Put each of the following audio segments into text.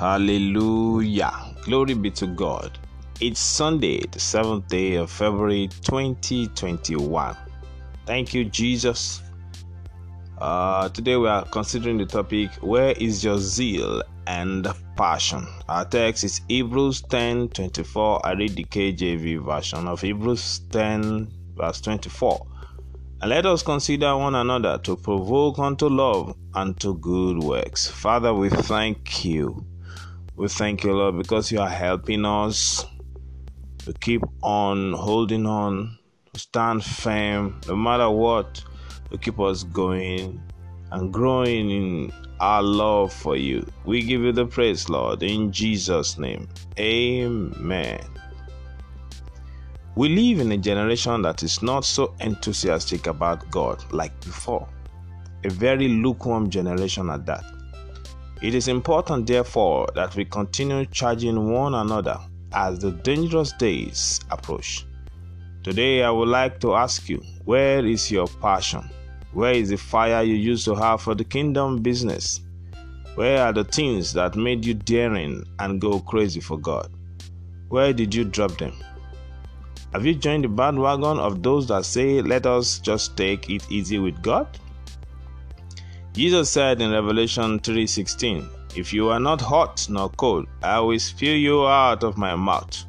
Hallelujah. Glory be to God. It's Sunday, the 7th day of February 2021. Thank you, Jesus. Uh, today we are considering the topic Where is your zeal and passion? Our text is Hebrews 10 24. I read the KJV version of Hebrews 10, verse 24. And let us consider one another to provoke unto love and to good works. Father, we thank you. We thank you, Lord, because you are helping us to keep on holding on, to stand firm, no matter what, to keep us going and growing in our love for you. We give you the praise, Lord, in Jesus' name. Amen. We live in a generation that is not so enthusiastic about God like before, a very lukewarm generation at that. It is important, therefore, that we continue charging one another as the dangerous days approach. Today, I would like to ask you where is your passion? Where is the fire you used to have for the kingdom business? Where are the things that made you daring and go crazy for God? Where did you drop them? Have you joined the bandwagon of those that say, let us just take it easy with God? Jesus said in Revelation 3:16, If you are not hot nor cold, I will spew you out of my mouth.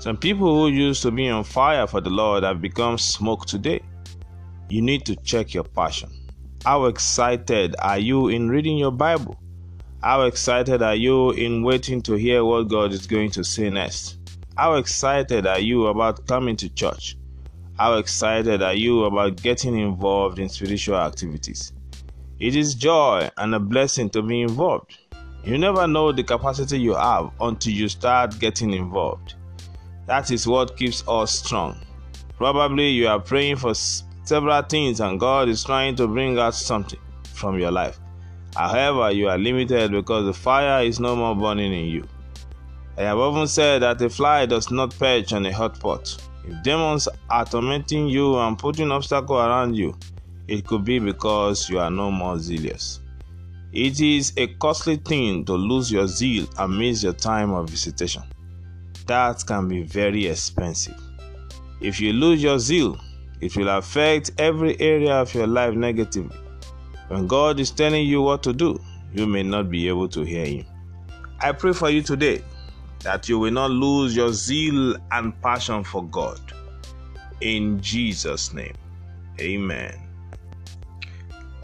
Some people who used to be on fire for the Lord have become smoke today. You need to check your passion. How excited are you in reading your Bible? How excited are you in waiting to hear what God is going to say next? How excited are you about coming to church? How excited are you about getting involved in spiritual activities? It is joy and a blessing to be involved. You never know the capacity you have until you start getting involved. That is what keeps us strong. Probably you are praying for several things and God is trying to bring out something from your life. However, you are limited because the fire is no more burning in you. I have often said that a fly does not perch on a hot pot. If demons are tormenting you and putting obstacles around you, it could be because you are no more zealous. It is a costly thing to lose your zeal and miss your time of visitation. That can be very expensive. If you lose your zeal, it will affect every area of your life negatively. When God is telling you what to do, you may not be able to hear Him. I pray for you today that you will not lose your zeal and passion for God. In Jesus' name, amen.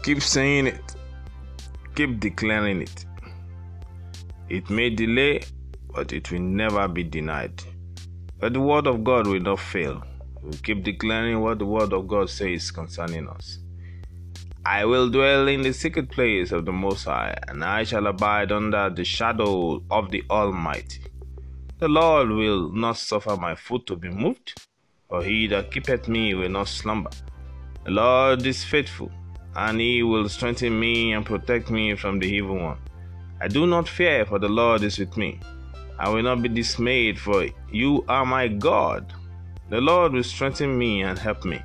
Keep saying it, keep declaring it. It may delay, but it will never be denied. But the word of God will not fail. We keep declaring what the word of God says concerning us. I will dwell in the secret place of the Most High, and I shall abide under the shadow of the Almighty. The Lord will not suffer my foot to be moved, for he that keepeth me will not slumber. The Lord is faithful, and he will strengthen me and protect me from the evil one. I do not fear, for the Lord is with me. I will not be dismayed, for you are my God. The Lord will strengthen me and help me.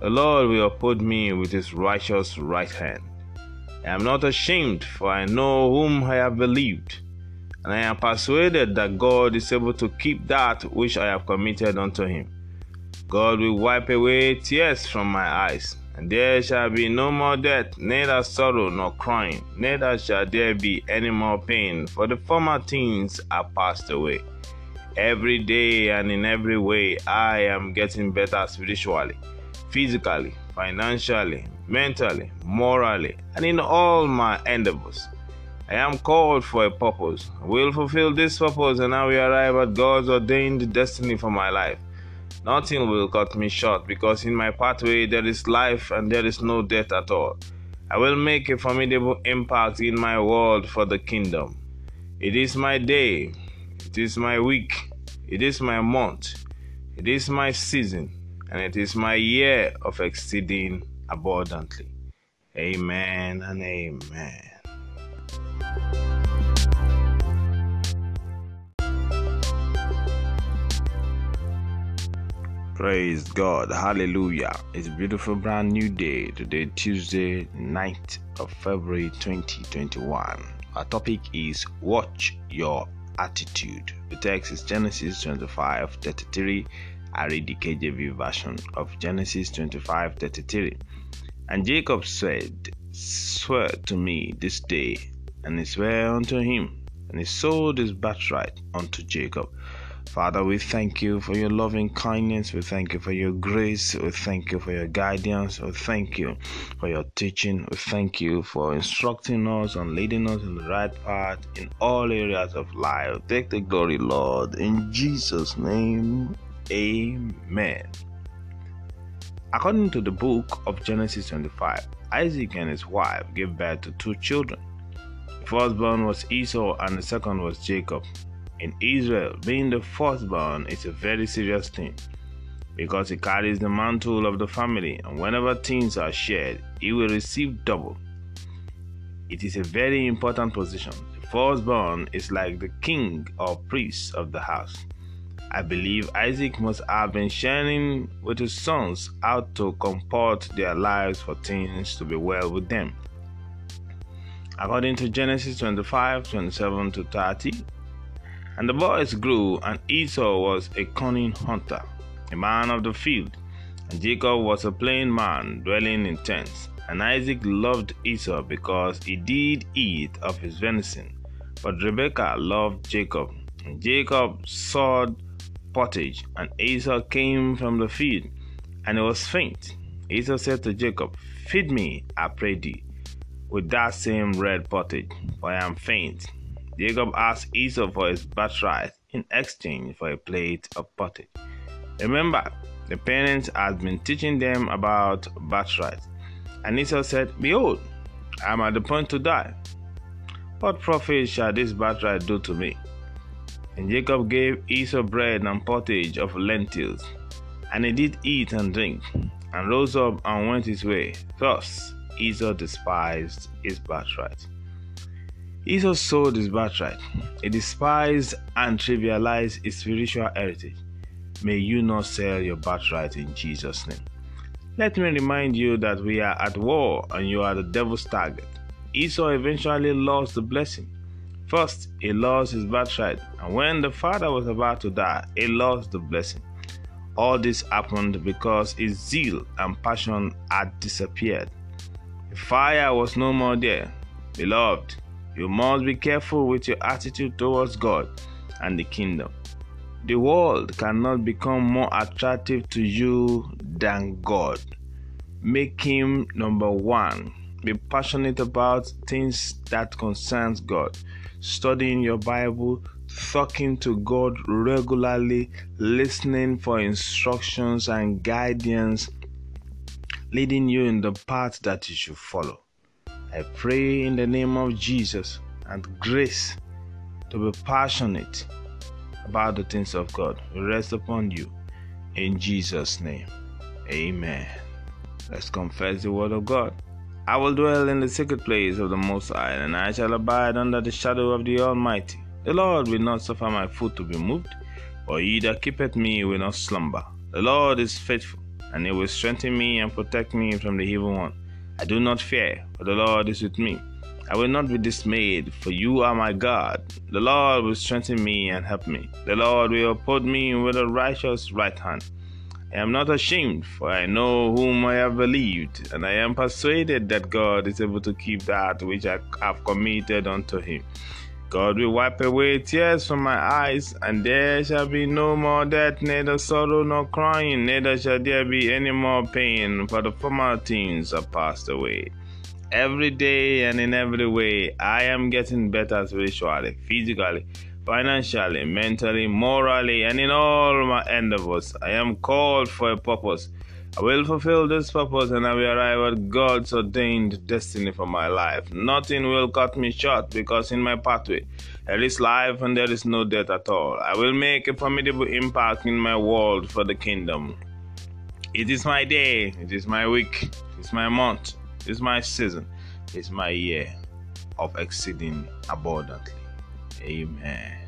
The Lord will uphold me with his righteous right hand. I am not ashamed, for I know whom I have believed and I am persuaded that God is able to keep that which I have committed unto him. God will wipe away tears from my eyes, and there shall be no more death, neither sorrow nor crying, neither shall there be any more pain, for the former things are passed away. Every day and in every way, I am getting better spiritually, physically, financially, mentally, morally, and in all my endeavors. I am called for a purpose. I will fulfill this purpose and I will arrive at God's ordained destiny for my life. Nothing will cut me short because in my pathway there is life and there is no death at all. I will make a formidable impact in my world for the kingdom. It is my day. It is my week. It is my month. It is my season. And it is my year of exceeding abundantly. Amen and amen. Praise God. Hallelujah. It's a beautiful brand new day. Today, Tuesday, 9th of February 2021. Our topic is Watch Your Attitude. The text is Genesis 25 33. I read the KJV version of Genesis 25 33. And Jacob said, Swear to me this day, and he sware unto him, and he sold his birthright unto Jacob. Father, we thank you for your loving kindness. We thank you for your grace. We thank you for your guidance. We thank you for your teaching. We thank you for instructing us and leading us in the right path in all areas of life. Take the glory, Lord. In Jesus' name, amen. According to the book of Genesis 25, Isaac and his wife gave birth to two children. The firstborn was Esau, and the second was Jacob. In Israel, being the firstborn is a very serious thing because he carries the mantle of the family, and whenever things are shared, he will receive double. It is a very important position. The firstborn is like the king or priest of the house. I believe Isaac must have been sharing with his sons how to comport their lives for things to be well with them. According to Genesis 25 27 to 30, and the boys grew, and Esau was a cunning hunter, a man of the field, and Jacob was a plain man dwelling in tents. And Isaac loved Esau because he did eat of his venison, but Rebekah loved Jacob. And Jacob sawed pottage, and Esau came from the field, and he was faint. Esau said to Jacob, Feed me, I pray thee, with that same red pottage, for I am faint. Jacob asked Esau for his birthright in exchange for a plate of pottage. Remember, the parents had been teaching them about birthright. And Esau said, Behold, I am at the point to die. What profit shall this birthright do to me? And Jacob gave Esau bread and pottage of lentils, and he did eat and drink, and rose up and went his way. Thus Esau despised his birthright. Esau sold his birthright. He despised and trivialized his spiritual heritage. May you not sell your birthright in Jesus' name. Let me remind you that we are at war and you are the devil's target. Esau eventually lost the blessing. First, he lost his birthright, and when the father was about to die, he lost the blessing. All this happened because his zeal and passion had disappeared. The fire was no more there. Beloved, you must be careful with your attitude towards God and the kingdom. The world cannot become more attractive to you than God. Make him number one. Be passionate about things that concerns God. Studying your Bible, talking to God regularly, listening for instructions and guidance, leading you in the path that you should follow. I pray in the name of Jesus and grace to be passionate about the things of God rest upon you in Jesus' name. Amen. Let's confess the word of God. I will dwell in the secret place of the Most High, and I shall abide under the shadow of the Almighty. The Lord will not suffer my foot to be moved, for he that keepeth me will not slumber. The Lord is faithful, and he will strengthen me and protect me from the evil one. I do not fear, for the Lord is with me. I will not be dismayed, for you are my God. The Lord will strengthen me and help me. The Lord will uphold me with a righteous right hand. I am not ashamed, for I know whom I have believed, and I am persuaded that God is able to keep that which I have committed unto him. God will wipe away tears from my eyes, and there shall be no more death, neither sorrow nor crying, neither shall there be any more pain, for the former things are passed away. Every day and in every way, I am getting better spiritually, physically, financially, mentally, morally, and in all my endeavors. I am called for a purpose. I will fulfill this purpose and I will arrive at God's ordained destiny for my life. Nothing will cut me short because in my pathway there is life and there is no death at all. I will make a formidable impact in my world for the kingdom. It is my day, it is my week, it is my month, it is my season, it is my year of exceeding abundantly. Amen.